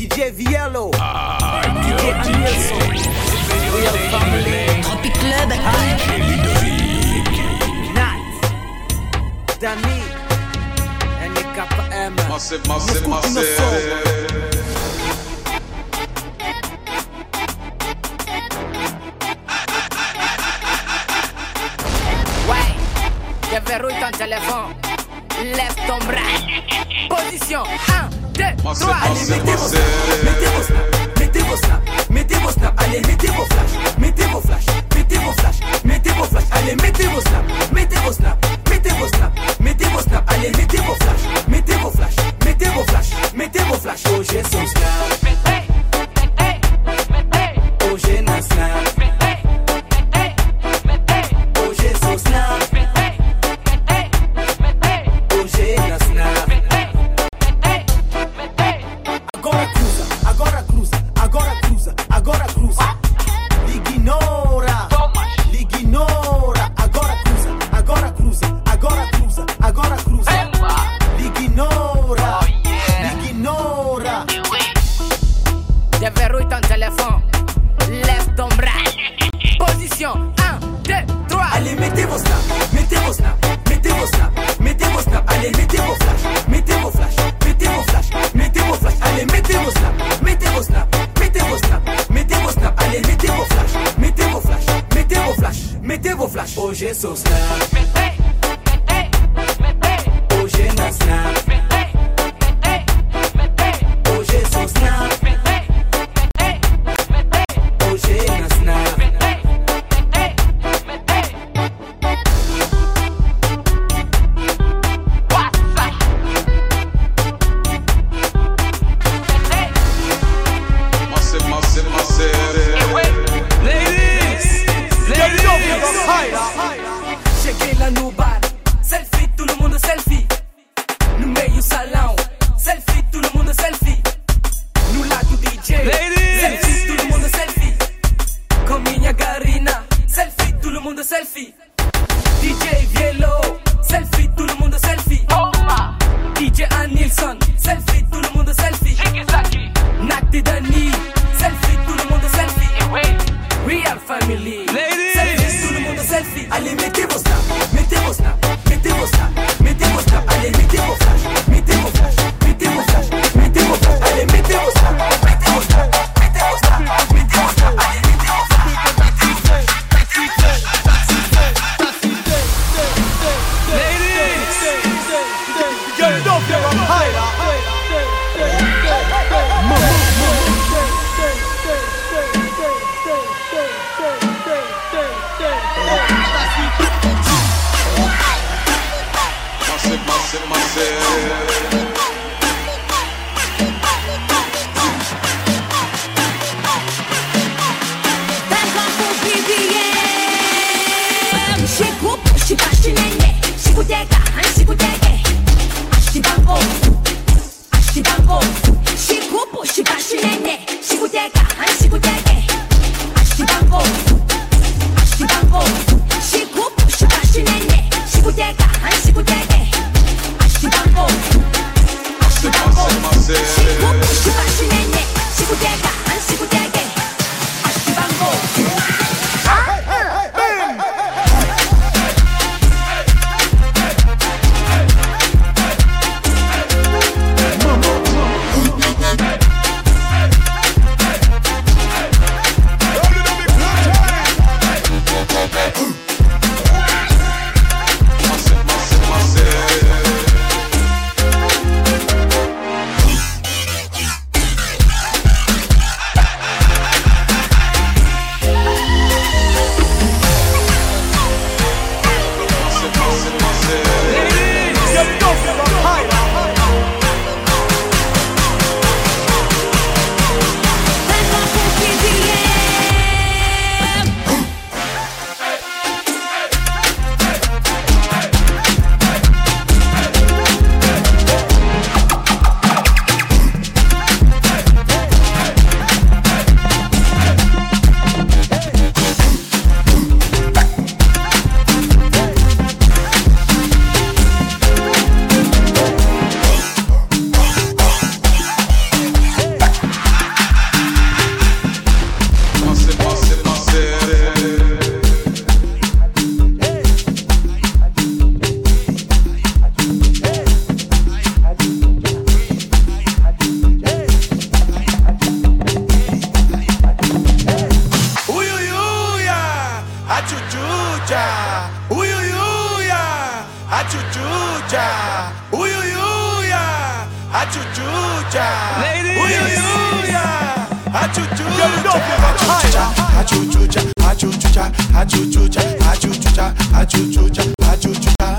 DJ Viello. DJ Real Family. Tropic Club. Ah. DJ Ludovic. Nat. Dami. NKM. Massive, massive, massive. Déverrouille ton téléphone, lève ton bras. Position 1, 2, 3. Allez, mettez vos snaps, mettez vos snaps, mettez vos snaps, mettez vos snaps. Allez, mettez vos flashs, mettez vos flashs, mettez vos flashs, mettez vos flashs. Allez, mettez vos snaps, mettez vos snaps, mettez vos snaps, mettez vos snaps. Allez, mettez vos flashs, mettez vos flashs, mettez vos flashs, mettez vos flashs. Oh, j'ai son snap. Hoje sou snap. Hoje na snap. achuchucha, achuchucha, achuchucha, achuchucha.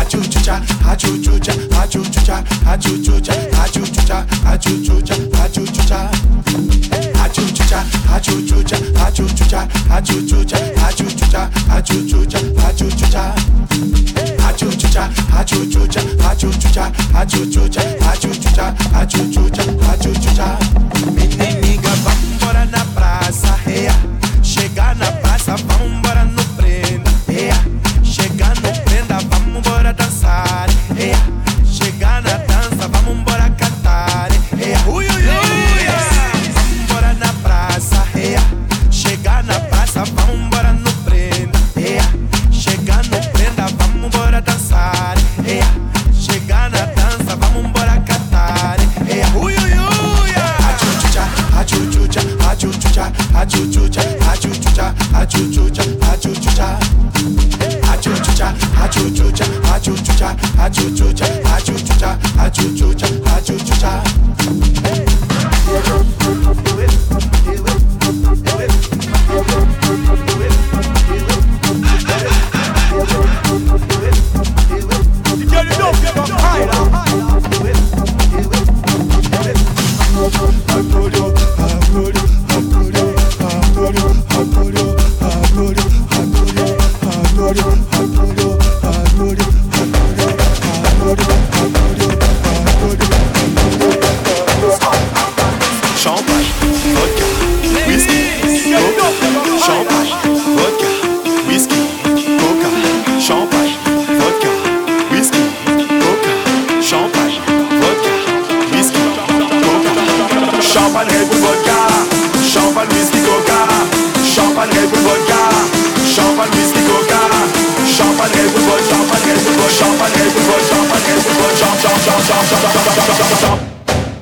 Achuchucha, achuchucha, achuchucha, achuchucha, achuchucha, achuchucha, achuchucha. Achuchucha, achuchucha, achuchucha, achuchucha, achuchucha, achuchucha, achuchucha. Achuchucha, achuchucha, achuchucha, achuchucha, achuchucha, achuchucha, achuchucha. Menina, vá fora na praça real. achuchucha, achuchucha, achuchucha, achuchucha. Achuchucha, achuchucha, achuchucha, achuchucha, achuchucha, achuchucha, achuchucha.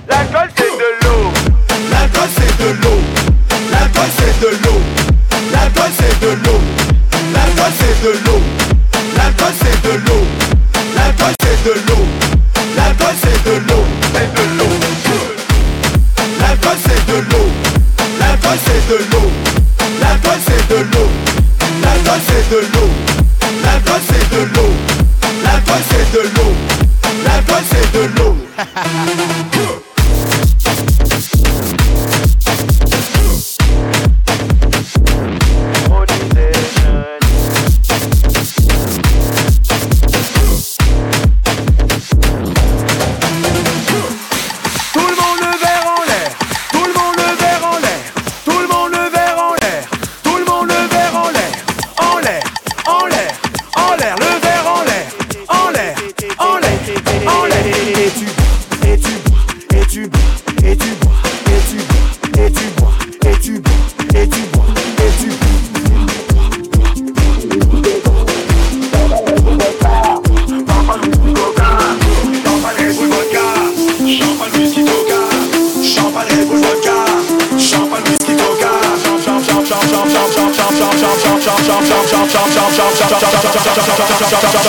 L'alcool c'est de l'eau. L'alcool c'est de l'eau. L'alcool c'est de l'eau. L'alcool c'est de l'eau. L'alcool c'est de l'eau. L'alcool c'est de l'eau. L'alcool c'est de l'eau. L'alcool c'est de l'eau. C'est de l'eau. L'alcool c'est de l'eau. L'alcool c'est de l'eau. L'alcool c'est de l'eau. L'alcool c'est de l'eau. L'alcool c'est de l'eau. Música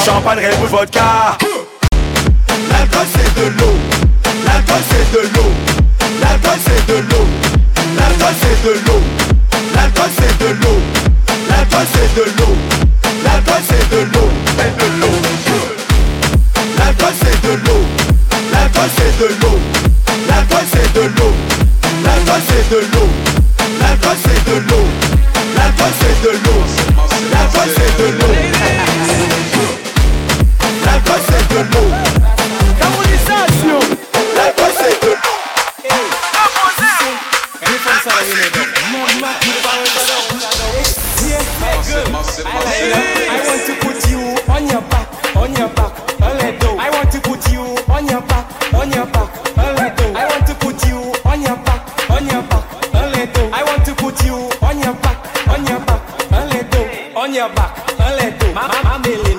champagne Red Bull vodka. L'alcool c'est de l'eau, l'alcool c'est de l'eau, l'alcool c'est de l'eau, l'alcool c'est de l'eau, l'alcool c'est de l'eau, l'alcool c'est de l'eau,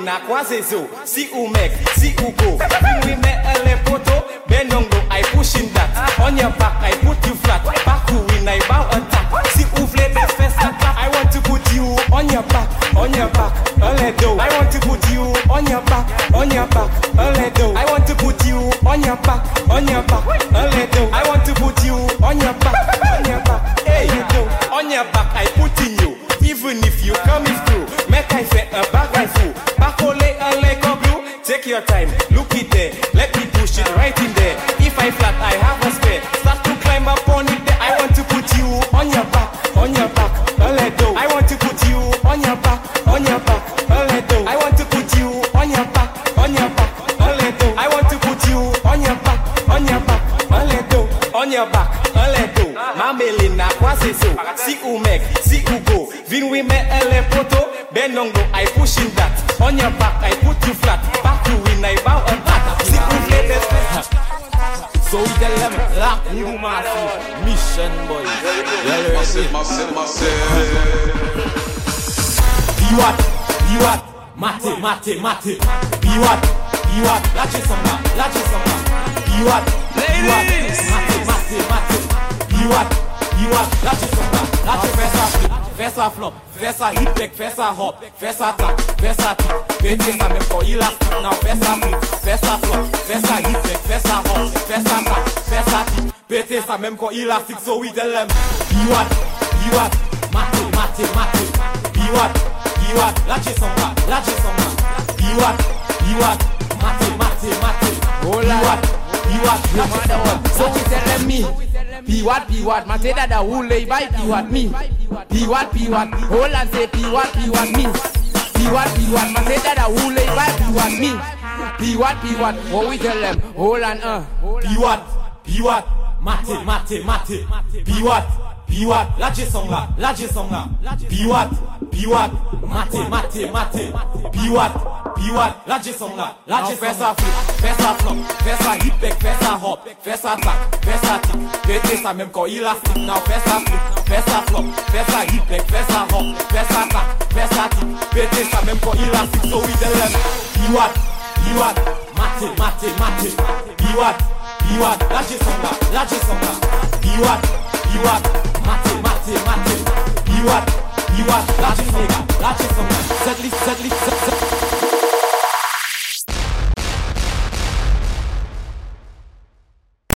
na quase zo. Si ou mek, si ou go. Bring me me a le poto, benongo. I push him that. On your back, I put you flat. Back who win, I bow attack. Si ou flip, let's fest attack. I want to put you on your back, on your back, a little. I want to put you on your back, on your back, a little. I want to put you on your back, on your back, a Oledo, I want to put you on your back, on your back. Hey, Oledo, on your back, I put in you. Even if you come is through, make I say a bag I fool. Back ole a leg of glue. Take your time, look it there. Let me push it right in there. If I flat, I have a spare. Start to climb up on it there. I want to put you on your back, on your back. Oledo, I want to put you on your back, on your back. Oledo, I want to put you on your back, on your back. Oledo, I want to put you on your back, on your back. Oledo, on your back. Oledo, Mamelina kwasi so. Si ou mek, si ou go. Vin we me ele poto. Benongo, I pushing that. On your back, I put you flat. Back to win, I bow and back. Si ou latest. Eh, eh. So we tell them, lock you massive mission boy. Yeah, Massive, massive, massive. Biwat, biwat, mate, mate, mate. Biwat, biwat, gars, lâchez son gars. Biwat, biwat, mate, mate, mate. Yiwak, yiwak, lache sopa, lache fesa flip, fesa flop, fesa hip tek, fesa hop, fesa tak, fesa tik, bete sa men kon ilastik nan fesa flip, fesa flop, fesa hip tek, fesa hop, fesa tak, fesa tik, bete sa men kon ilastik so we tell them Yiwak, yiwak, mate, mate, mate, yiwak, yiwak, lache sopa, lache sopa, yiwak, yiwak, mate, mate, mate, yiwak, yiwak, lache sopa, so we tell them me P-Wat, P-Wat, man say that the whole lay by P-Wat me. P-Wat, P-Wat, hold and say P-Wat, P-Wat me. P-Wat, P-Wat, man say that the whole lay by P-Wat me. P-Wat, P-Wat, what we tell them, hold and uh. Biwat, biwat, mate, mate, mate. Biwat, biwat, lâchez son gars, lâchez son gars. Biwat, biwat, mate, mate, mate. Biwat, biwat, lâchez son gars, lâchez fais ça flip, fais ça flop, fais ça hip deck, fais ça hop, fais ça tac, fais ça tic. Pété ça même quand now fais flip, fais flop, fais ça hip deck, fais ça hop, fais ça tac, fais ça tic. Pété ça même quand il a flip, so we tell them. Biwat, biwat, mate, mate, mate. Biwat, biwat, lâchez son gars, lâchez son gars. Biwat, mate, mate. Biwat, biwat, lâchez son gars, lâchez son gars. Cette liste, cette liste, cette- cette-